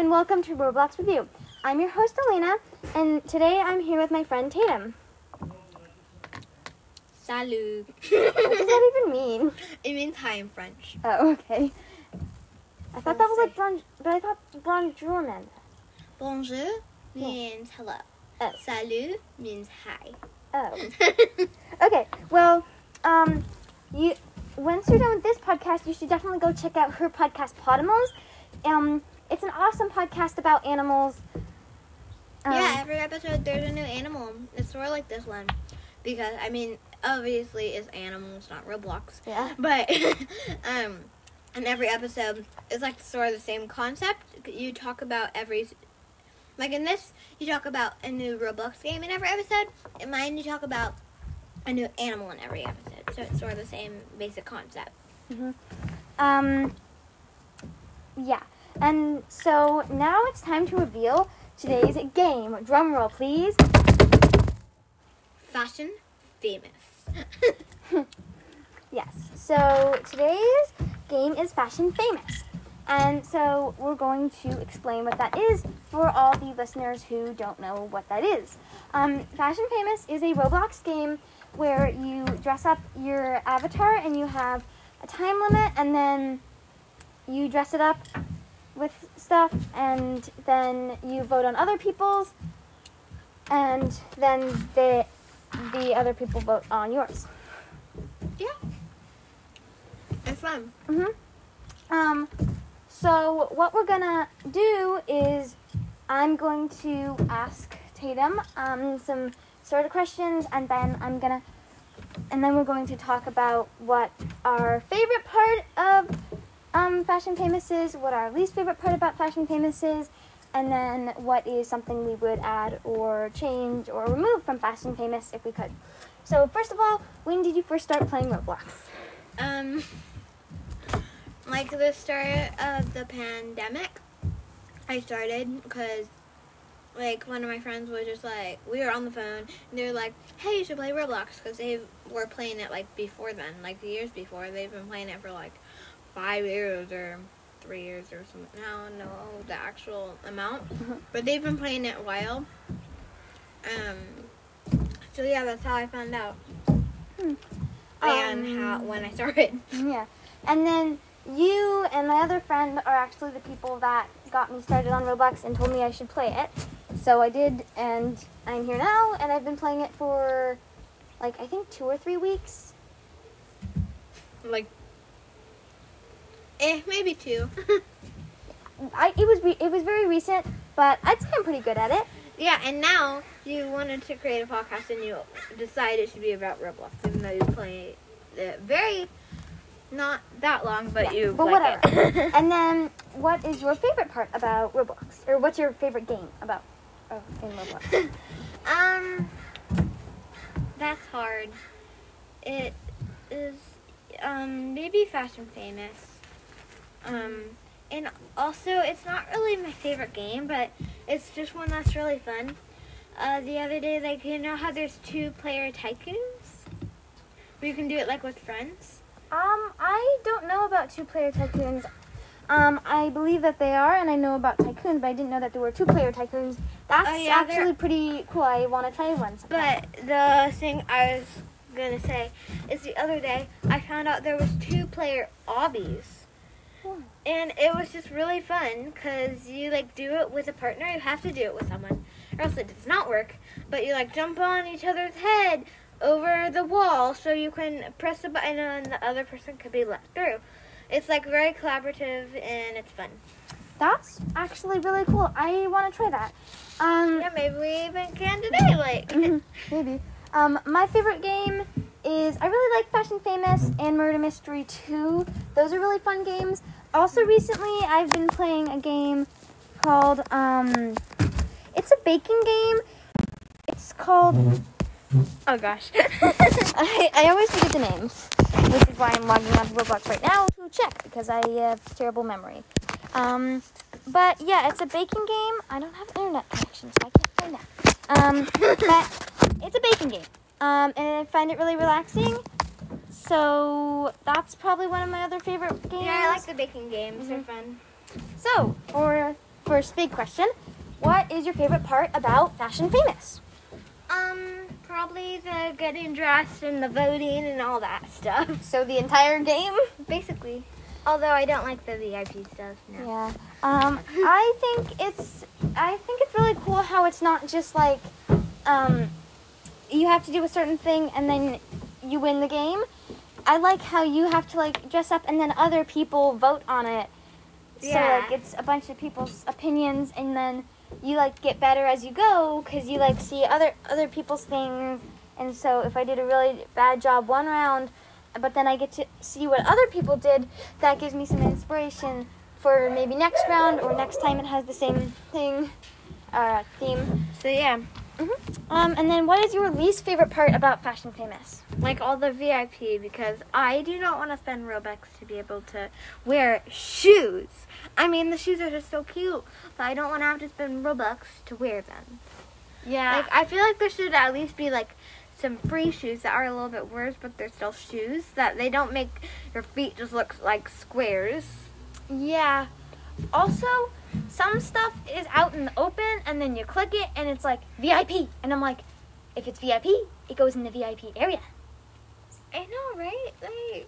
and welcome to Roblox Review. I'm your host, Elena, and today I'm here with my friend Tatum. Salut. What does that even mean? It means hi in French. Oh, okay. I thought that was like bon, but I thought bonjour meant. Bonjour means hello. Oh. Salut means hi. Oh. Okay, well, um, you once you're done with this podcast, you should definitely go check out her podcast, Podimals. Um, it's an awesome podcast about animals. Um, yeah, every episode there's a new animal. It's sort of like this one. Because, I mean, obviously it's animals, not Roblox. Yeah. But, um, in every episode, it's like sort of the same concept. You talk about every, like in this, you talk about a new Roblox game in every episode. In mine, you talk about a new animal in every episode. So it's sort of the same basic concept. Mhm. Um, yeah. And so now it's time to reveal today's game. Drum roll, please. Fashion famous. Yes. So today's game is Fashion Famous. And so we're going to explain what that is for all the listeners who don't know what that is. Um, Fashion Famous is a Roblox game where you dress up your avatar and you have a time limit and then you dress it up with stuff and then you vote on other people's and then the the other people vote on yours. Yeah, it's fun. hmm Um, so what we're gonna do is I'm going to ask Tatum um, some sort of questions, and then I'm gonna, and then we're going to talk about what our favorite part of um, Fashion Famous is, what our least favorite part about Fashion Famous is, and then what is something we would add or change or remove from Fashion Famous if we could. So first of all, when did you first start playing Roblox? Um, like the start of the pandemic, I started because, like, one of my friends was just like, we were on the phone, and they were like, hey, you should play Roblox, because they were playing it, like, before then, like, the years before. They've been playing it for, like, five years or three years or something. I don't know the actual amount, but they've been playing it a while. Um, so yeah, that's how I found out. Hmm. And Um, how, when I started. Yeah. And then you and my other friend are actually the people that got me started on Roblox and told me I should play it. So I did, and I'm here now, and I've been playing it for like I think two or three weeks. like eh maybe two I it was re- it was very recent, but I'd say I'm pretty good at it. yeah and now you wanted to create a podcast and you decided it should be about roblox even though you play it very not that long but Yeah, you but like whatever. it. And then, what is your favorite part about Roblox, or what's your favorite game about oh, in Roblox? um that's hard it is um maybe fashion famous um and also it's not really my favorite game but it's just one that's really fun uh the other day like you know how there's two player tycoons where you can do it like with friends Um, I don't know about two-player tycoons. Um, I believe that they are, and I know about tycoons, but I didn't know that there were two-player tycoons. That's Oh, yeah, they're- actually pretty cool. I want to try one. sometime. But the thing I was gonna say is the other day I found out there was two player obbies. And it was just really fun because you like do it with a partner. You have to do it with someone, or else it does not work. But you like jump on each other's head over the wall, so you can press the button and the other person could be let through. It's like very collaborative and it's fun. that's actually really cool. I want to try that. Um, Yeah, maybe we even can today. Like, mhm, maybe. Um, my favorite game is I really like Fashion Famous and Murder Mystery 2. Those are really fun games. Also, recently I've been playing a game called um, it's a baking game. It's called oh gosh. I, I always forget the names, which is why I'm logging onto Roblox right now to check because I have terrible memory. Um, but yeah, it's a baking game. I don't have internet connection, so I can't play that. Um, but it's a baking game, um, and I find it really relaxing. So that's probably one of my other favorite games. yeah, I like the baking games. They're Mhm. fun. So for first big question. What is your favorite part about Fashion Famous? Um, probably the getting dressed and the voting and all that stuff. So the entire game? Basically. Although I don't like the VIP stuff. No. Yeah. Um, I think it's I think it's really cool how it's not just like um, you have to do a certain thing and then you win the game. I like how you have to like dress up and then other people vote on it. Yeah. So like it's a bunch of people's opinions and then you like get better as you go because you like see other other people's things. And so if I did a really bad job one round, but then I get to see what other people did, that gives me some inspiration for maybe next round or next time it has the same thing, uh, theme. So yeah, Um, and then what is your least favorite part about Fashion Famous? like all the VIP because I do not want to spend Robux to be able to wear shoes. I mean, the shoes are just so cute, but I don't want to have to spend Robux to wear them. Yeah. Like, I feel like there should at least be like some free shoes that are a little bit worse, but they're still shoes that they don't make your feet just look like squares. Yeah. Also, some stuff is out in the open, and then you click it, and it's like VIP, and I'm like, if it's VIP, it goes in the VIP area. I know, right? Like,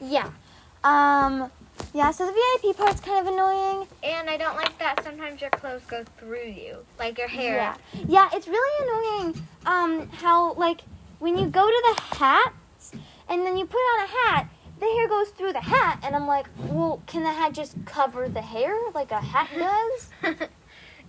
Yeah. Um. Yeah. So the VIP part's kind of annoying. and I don't like that sometimes your clothes go through you, like your hair. Yeah. Yeah. It's really annoying. Um. How like when you go to the hats, and then you put on a hat. The hair goes through the hat, and I'm like, well, can the hat just cover the hair like a hat does?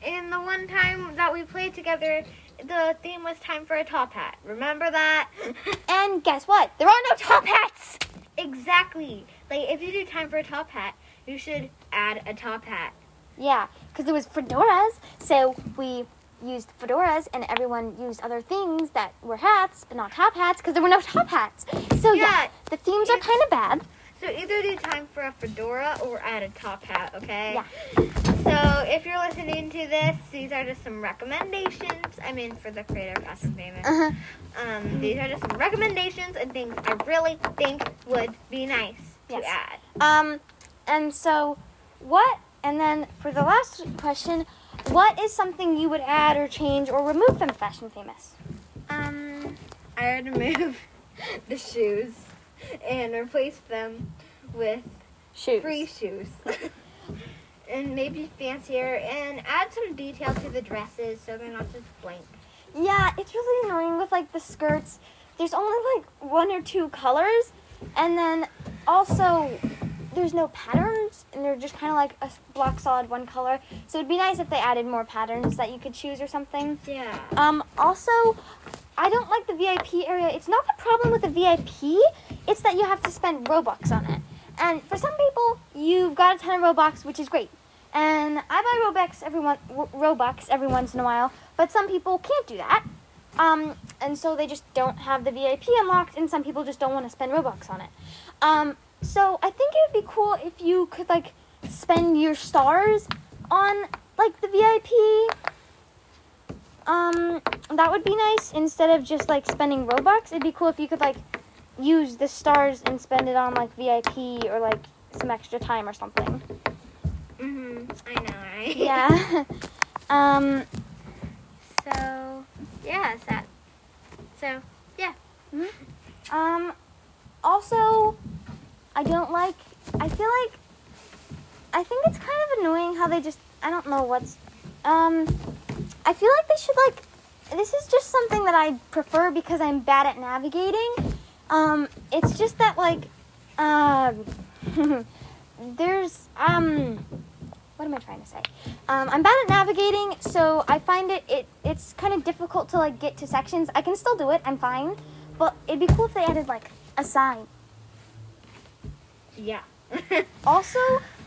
and the one time that we played together, the theme was time for a top hat. Remember that? And guess what? There are no top hats. exactly. Like if you do time for a top hat, you should add a top hat. Yeah, because it was fedoras, so we used fedoras, and everyone used other things that were hats, but not top hats, because there were no top hats. So yeah, Yeah. the themes are kind of bad. So either do time for a fedora or add a top hat, okay? Yeah. So listening to this, these are just some recommendations. I mean, for the creator and Famous. Uh-huh. Um, these are just some recommendations and things I really think would be nice to Yes. add. Um, and so what? And then for the last question, what is something you would add or change or remove from Fashion Famous? Um, I would remove the shoes and replace them with Shoes. free shoes. and maybe fancier and add some detail to the dresses so they're not just blank. Yeah, it's really annoying with like the skirts. There's only like one or two colors, and then also there's no patterns, and they're just kind of like a block solid one color. So it'd be nice if they added more patterns that you could choose or something. Yeah. Um, also, I don't like the VIP area. It's not the problem with the VIP. It's that you have to spend Robux on it. And for some people, you've got a ton of Robux, which is great. And I buy Robux every one, Robux every once in a while, but some people can't do that. Um, and so they just don't have the VIP unlocked, and some people just don't want to spend Robux on it. Um, so I think it would be cool if you could like spend your stars on like the VIP. Um, that would be nice instead of just like spending Robux. It'd be cool if you could like use the stars and spend it on like VIP or like some extra time or something. Mhm. I know, right? Yeah. um, So, yeah, that. So, yeah. um, also, I don't like, I feel like, I think it's kind of annoying how they just, I don't know what's, um, I feel like they should like, this is just something that I prefer because I'm bad at navigating. Um, it's just that like, um, there's, um, what am I trying to say? Um, I'm bad at navigating, so I find it, it it's kind of difficult to like get to sections. I can still do it. I'm fine, but it'd be cool if they added like a sign. yeah. Also,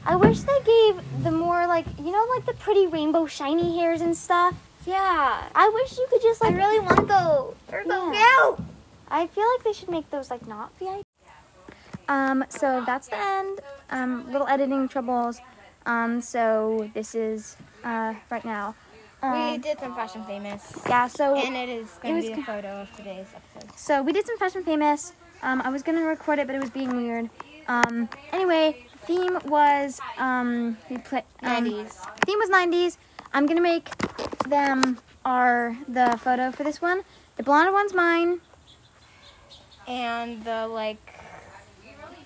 I wish they gave the more like you know like the pretty rainbow shiny hairs and stuff. yeah. I wish you could just like. I really want those. They're so Yeah. I feel like they should make those like not VIP. Um, so that's the end. Um, little editing troubles. Um, so this is uh right now. We Um, did some fashion famous. yeah. So And it is going to be a photo of today's episode. So we did some fashion famous. Um, I was gonna record it, but it was being weird. Um, anyway, theme was um we play um, 90s. theme was 90s. I'm gonna make them our the photo for this one. The blonde one's mine. And the like,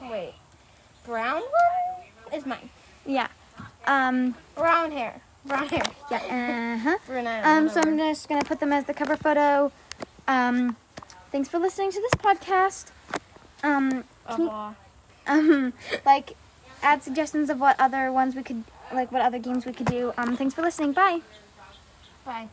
wait, brown one is mine. Yeah. Um. Brown hair. Brown hair. Yeah. Uh huh. Brunette. Um. So I'm just gonna put them as the cover photo. Um. Thanks for listening to this podcast. Um. You, um. Like, add suggestions of what other ones we could like, what other games we could do. Um. Thanks for listening. Bye. Bye.